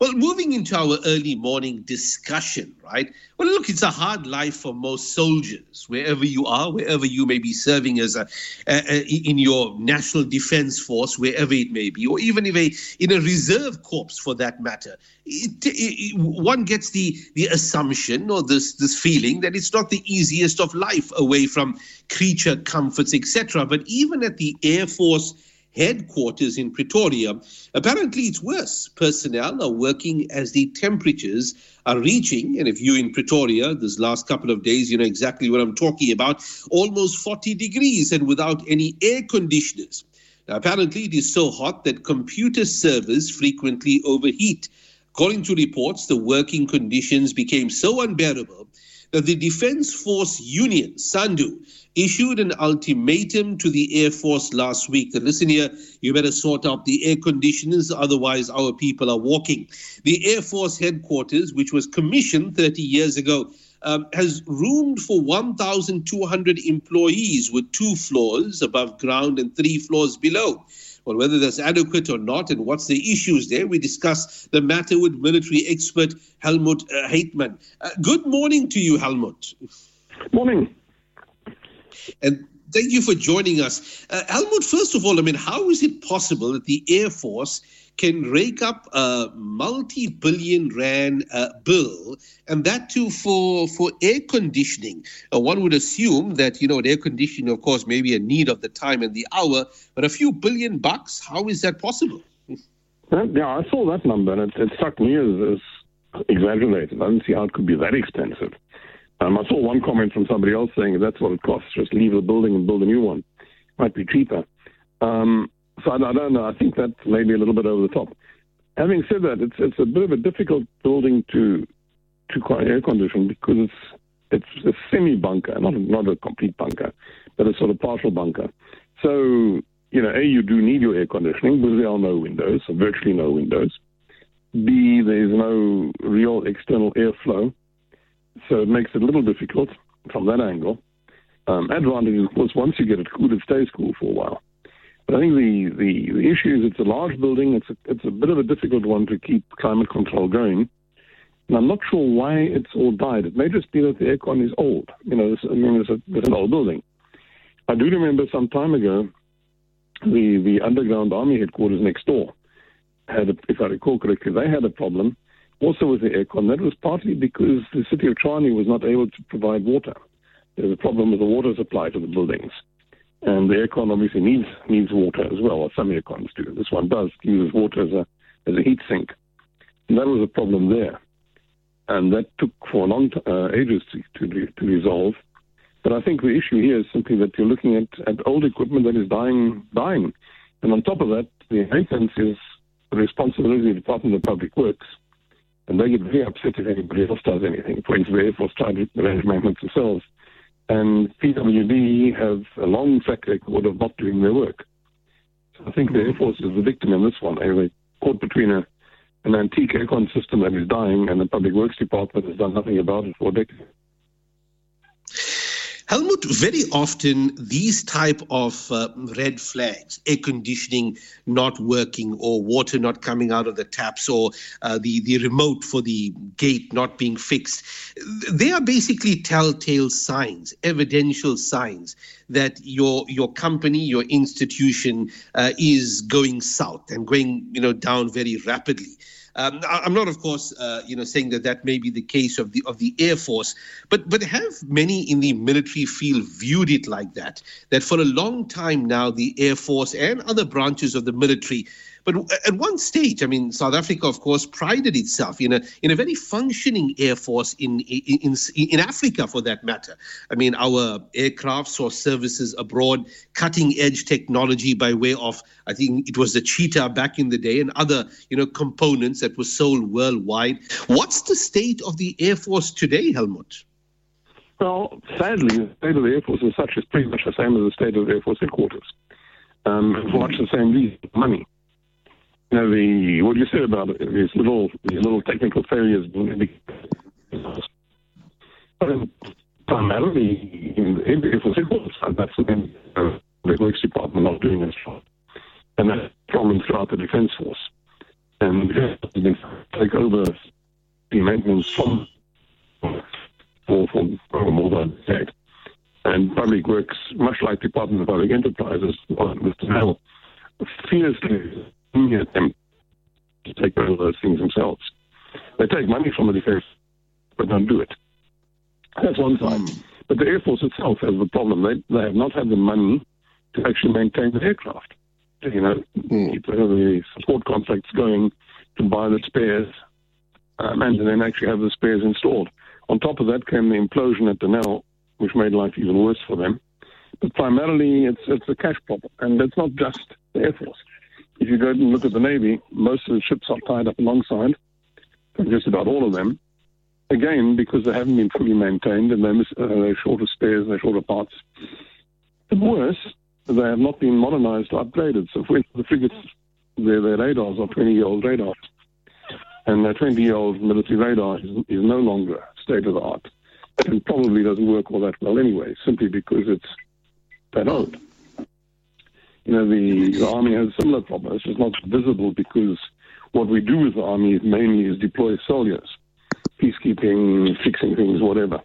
Well, moving into our early morning discussion, right? Well, look, it's a hard life for most soldiers, wherever you are, wherever you may be serving as a, a, a in your national defense force, wherever it may be, or even if a in a reserve corps for that matter. It, it, one gets the the assumption or this this feeling that it's not the easiest of life away from creature comforts, etc. But even at the Air Force headquarters in Pretoria, apparently it's worse. Personnel are working as the temperatures are reaching, and if you're in Pretoria this last couple of days, you know exactly what I'm talking about, almost 40 degrees and without any air conditioners. Now, apparently, it is so hot that computer servers frequently overheat. According to reports, the working conditions became so unbearable that the Defense Force Union, SANDU, issued an ultimatum to the Air Force last week listen here, you better sort out the air conditioners, otherwise, our people are walking. The Air Force headquarters, which was commissioned 30 years ago, um, has roomed for 1,200 employees with two floors above ground and three floors below. Whether that's adequate or not, and what's the issues there, we discuss the matter with military expert Helmoed uh, Heitman. Uh, good morning to you, Helmoed. Morning. And thank you for joining us. Uh, Helmoed, first of all, I mean, how is it possible that the Air Force can rake up a multi-billion rand uh, bill, and that too for for air conditioning. Uh, one would assume that you know air conditioning, of course, may be a need of the time and the hour, but a few billion bucks, how is that possible? Yeah, I saw that number, and it, it struck me as, as exaggerated. I didn't see how it could be that expensive. Um, I saw one comment from somebody else saying that's what it costs, just leave the building and build a new one. Might be cheaper. Um, so I, don't know. I think that's maybe a little bit over the top. Having said that, it's it's a bit of a difficult building to to air condition because it's it's a semi bunker, not a, not a complete bunker, but a sort of partial bunker. So you know, a you do need your air conditioning because there are no windows, or virtually no windows. B there is no real external airflow, so it makes it a little difficult from that angle. Um, advantage, of course, once you get it cool, it stays cool for a while. But I think the, the, the issue is it's a large building. It's a, it's a bit of a difficult one to keep climate control going. And I'm not sure why it's all died. It may just be that the aircon is old. You know, this, I mean, it's, a, it's an old building. I do remember some time ago, the, the underground army headquarters next door had, a, if I recall correctly, they had a problem also with the aircon. That was partly because the city of Tshwane was not able to provide water. There was a problem with the water supply to the buildings. And the aircon obviously needs needs water as well, or some aircons do. This one does uses water as a as a heat sink, and that was a problem there. And that took for a long t- uh, ages to, to to resolve. But I think the issue here is simply that you're looking at, at old equipment that is dying dying, and on top of that, the maintenance is the responsibility of the Department of Public Works, and they get very upset if anybody else does anything. For instance, the Air Force tried to arrange maintenance themselves and PWD have a long track record of not doing their work. So I think the Air Force is the victim in this one. They caught between a, an antique aircon system that is dying and the Public Works Department has done nothing about it for decades. Helmoed, very often these type of uh, red flags, air conditioning not working or water not coming out of the taps or uh, the, the remote for the gate not being fixed, they are basically telltale signs, evidential signs that your your company, your institution uh, is going south and going you know down very rapidly. Um, I'm not, of course, uh, you know, saying that that may be the case of the of the Air Force, but but have many in the military field viewed it like that? That for a long time now, the Air Force and other branches of the military but at one stage, I mean, South Africa, of course, prided itself in a in a very functioning air force in in in, in Africa, for that matter. I mean, our aircraft saw services abroad, cutting edge technology by way of, I think it was the Cheetah back in the day, and other you know components that were sold worldwide. What's the state of the air force today, Helmoed? Well, sadly, the state of the Air Force is such is pretty much the same as the state of the Air Force headquarters. Um, for much the same reason, money know, the what you said about these little little technical failures but primarily if it's equal that's the uh, the works department not doing its job. And that's a problem throughout the defense force. And take over the maintenance from for, for more than a decade. And public works, much like Department of Public Enterprises, Mr. Hell, fiercely attempt to take over those things themselves. They take money from the Air Force, but don't do it. That's one side. But the Air Force itself has the problem. They, they have not had the money to actually maintain the aircraft. You know, mm. keep the support contracts going to buy the spares um, and then actually have the spares installed. On top of that came the implosion at Denel, which made life even worse for them. But primarily, it's it's a cash problem, and it's not just the Air Force. If you go and look at the Navy, most of the ships are tied up alongside, just about all of them. Again, because they haven't been fully maintained and they're, mis- uh, they're short of spares, they're short of parts. And worse, they have not been modernized or upgraded. So the frigates, their, their radars are 20 year old radars. And their 20 year old military radar is, is no longer state of the art and probably doesn't work all that well anyway, simply because it's that old. You know, the, the Army has similar problem. It's just not visible because what we do with the Army mainly is deploy soldiers, peacekeeping, fixing things, whatever.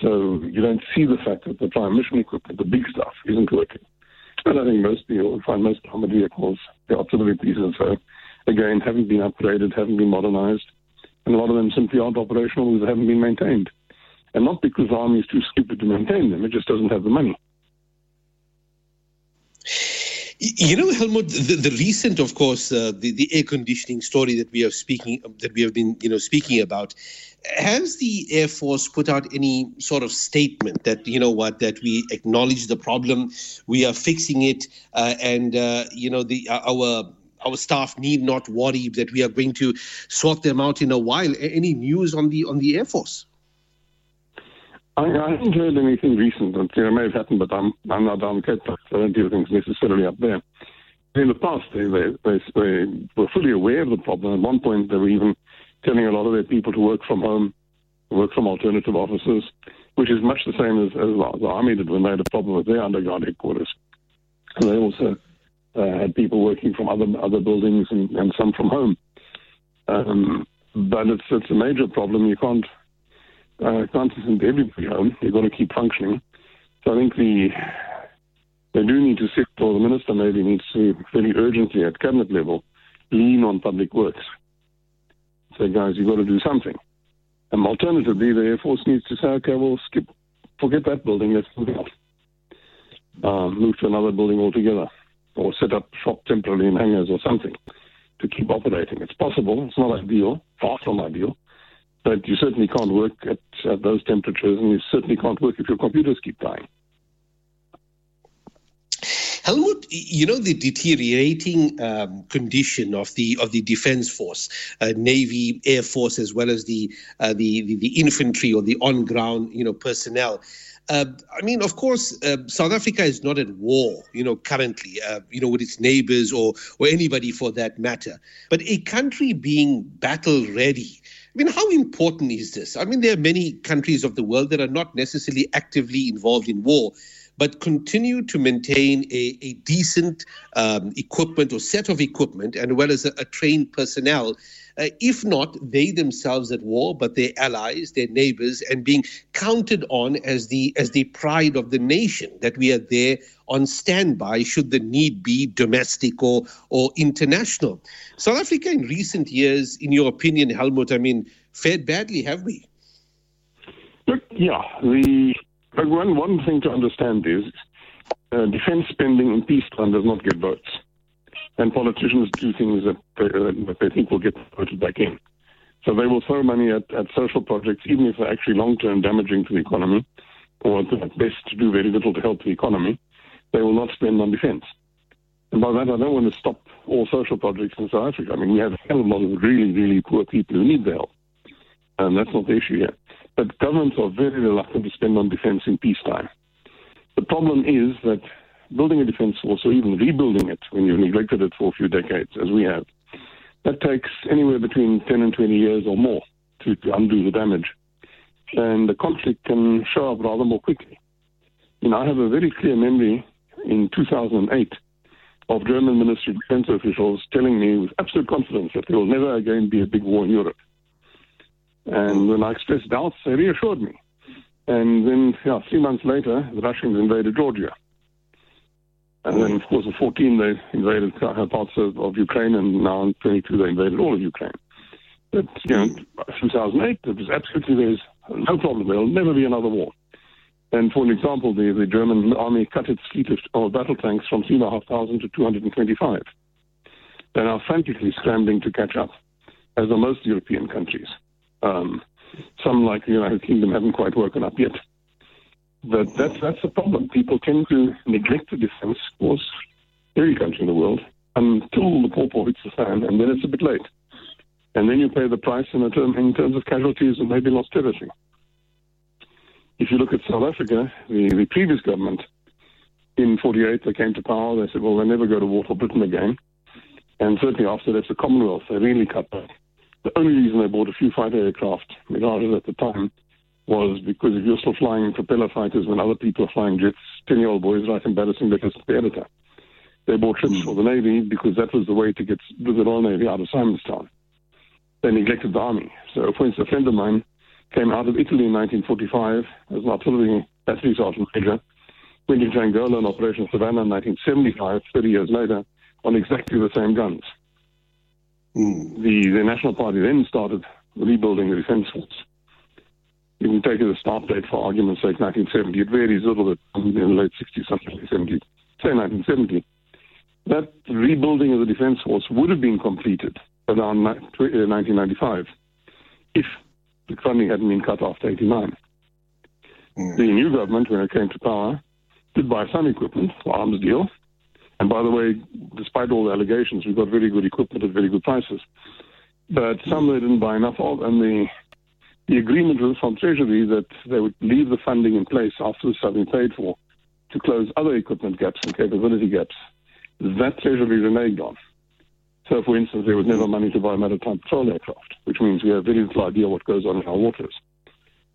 So you don't see the fact that the prime mission equipment, the big stuff, isn't working. And I think most people find most armored vehicles, the artillery pieces, so again, haven't been upgraded, haven't been modernized, and a lot of them simply aren't operational because they haven't been maintained. And not because the army is too stupid to maintain them, it just doesn't have the money. You know, Helmoed, the, the recent, of course, uh, the, the air conditioning story that we are speaking that we have been, you know, speaking about. Has the Air Force put out any sort of statement that you know what that we acknowledge the problem, we are fixing it, uh, and uh, you know the uh, our our staff need not worry that we are going to sort them out in a while. Any news on the on the Air Force? I, I haven't heard anything recent. It you know, may have happened, but I'm I'm not on Cape so I don't do things necessarily up there. In the past, they, they, they, they were fully aware of the problem. At one point, they were even telling a lot of their people to work from home, work from alternative offices, which is much the same as, as the Army did when they had a problem with their underground headquarters. And they also uh, had people working from other other buildings and, and some from home. Um, but it's it's a major problem. You can't uh, can't send everybody home. You've got to keep functioning. So I think the they do need to sit, or the minister maybe needs to very urgently at cabinet level lean on public works. Say, guys, you've got to do something. And alternatively, the Air Force needs to say, okay, well, skip, forget that building, let's move on. Uh, move to another building altogether, or set up shop temporarily in hangars or something to keep operating. It's possible. It's not ideal, far from ideal. But you certainly can't work at, at those temperatures, and you certainly can't work if your computers keep dying. Helmoed, you know the deteriorating um, condition of the of the defense force, uh, navy, air force, as well as the, uh, the, the the infantry or the on ground, you know, personnel. Uh, I mean, of course, uh, South Africa is not at war, you know, currently, uh, you know, with its neighbors or or anybody for that matter. But a country being battle ready I mean, how important is this? I mean, there are many countries of the world that are not necessarily actively involved in war, but continue to maintain a, a decent um, equipment or set of equipment, and well as a, a trained personnel. Uh, if not they themselves at war, but their allies, their neighbors, and being counted on as the as the pride of the nation that we are there on standby should the need be domestic or or international. South Africa in recent years, in your opinion, Helmoed, I mean, fared badly, have we? Yeah, the one one thing to understand is uh, defense spending in peacetime does not get votes, and politicians do things that they, uh, that they think will get voted back in. So they will throw money at, at social projects, even if they're actually long-term damaging to the economy, or at best do very little to help the economy they will not spend on defense. And by that, I don't want to stop all social projects in South Africa. I mean, we have a hell of a lot of really, really poor people who need the help. And that's not the issue here. But governments are very reluctant to spend on defense in peacetime. The problem is that building a defense force or even rebuilding it when you've neglected it for a few decades, as we have, that takes anywhere between 10 and 20 years or more to, to undo the damage. And the conflict can show up rather more quickly. You know, I have a very clear memory in 2008 of German Ministry of Defense officials telling me with absolute confidence that there will never again be a big war in Europe. And when I expressed doubts, they reassured me. And then, yeah, three months later, the Russians invaded Georgia. And then, of course, in 14, they invaded parts of, of Ukraine, and now in 22, they invaded all of Ukraine. But, you know, 2008, it was absolutely, there's no problem. There'll never be another war. And for an example, the, the German army cut its fleet of, of battle tanks from 3,500 to 225. They're now frantically scrambling to catch up, as are most European countries. Um, some, like the United Kingdom, haven't quite woken up yet. But that's, that's the problem. People tend to neglect the defense force, every country in the world, until the paw hits the fan, and then it's a bit late. And then you pay the price in, term, in terms of casualties and maybe lost territory. If you look at South Africa, the, the previous government in 48, they came to power. They said, well, they'll never go to war for Britain again. And certainly after that, the Commonwealth, they really cut back. The only reason they bought a few fighter aircraft, Mirages at the time, was because if you're still flying propeller fighters when other people are flying jets, 10 year old boys write embarrassing letters to the editor. They bought ships mm. for the Navy because that was the way to get the Royal Navy out of Simonstown. They neglected the Army. So, for instance, a friend of mine came out of Italy in 1945 as an artillery battery sergeant major, went into Angola in Operation Savannah in 1975, 30 years later, on exactly the same guns. Mm. The, the National Party then started rebuilding the defense force. You can take it as start date for argument's sake, 1970. It varies a little bit in the late 60s, something like 70, say 1970. That rebuilding of the defense force would have been completed around 1995 uh, if the funding hadn't been cut after 89. Mm. The new government, when it came to power, did buy some equipment, arms deal. And by the way, despite all the allegations, we got very good equipment at very good prices. But some they didn't buy enough of, and the the agreement was from Treasury that they would leave the funding in place after this had been paid for to close other equipment gaps and capability gaps. That Treasury reneged on. So, for instance, there was never money to buy maritime patrol aircraft, which means we have very little idea what goes on in our waters.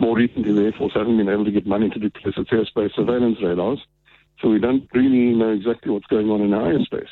More recently, the Air Force hasn't been able to get money to replace its airspace surveillance radars, so we don't really know exactly what's going on in our airspace.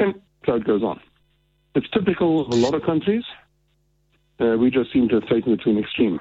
And so it goes on. It's typical of a lot of countries. Uh, we just seem to have taken it to an extreme.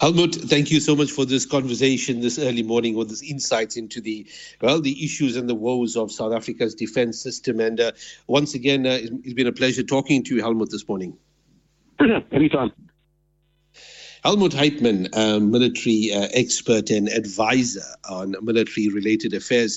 Helmoed, thank you so much for this conversation this early morning with this insights into the well the issues and the woes of South Africa's defense system. And uh, once again, uh, it's been a pleasure talking to you, Helmoed, this morning. Anytime. Helmut Heitman, a military uh, expert and advisor on military related affairs.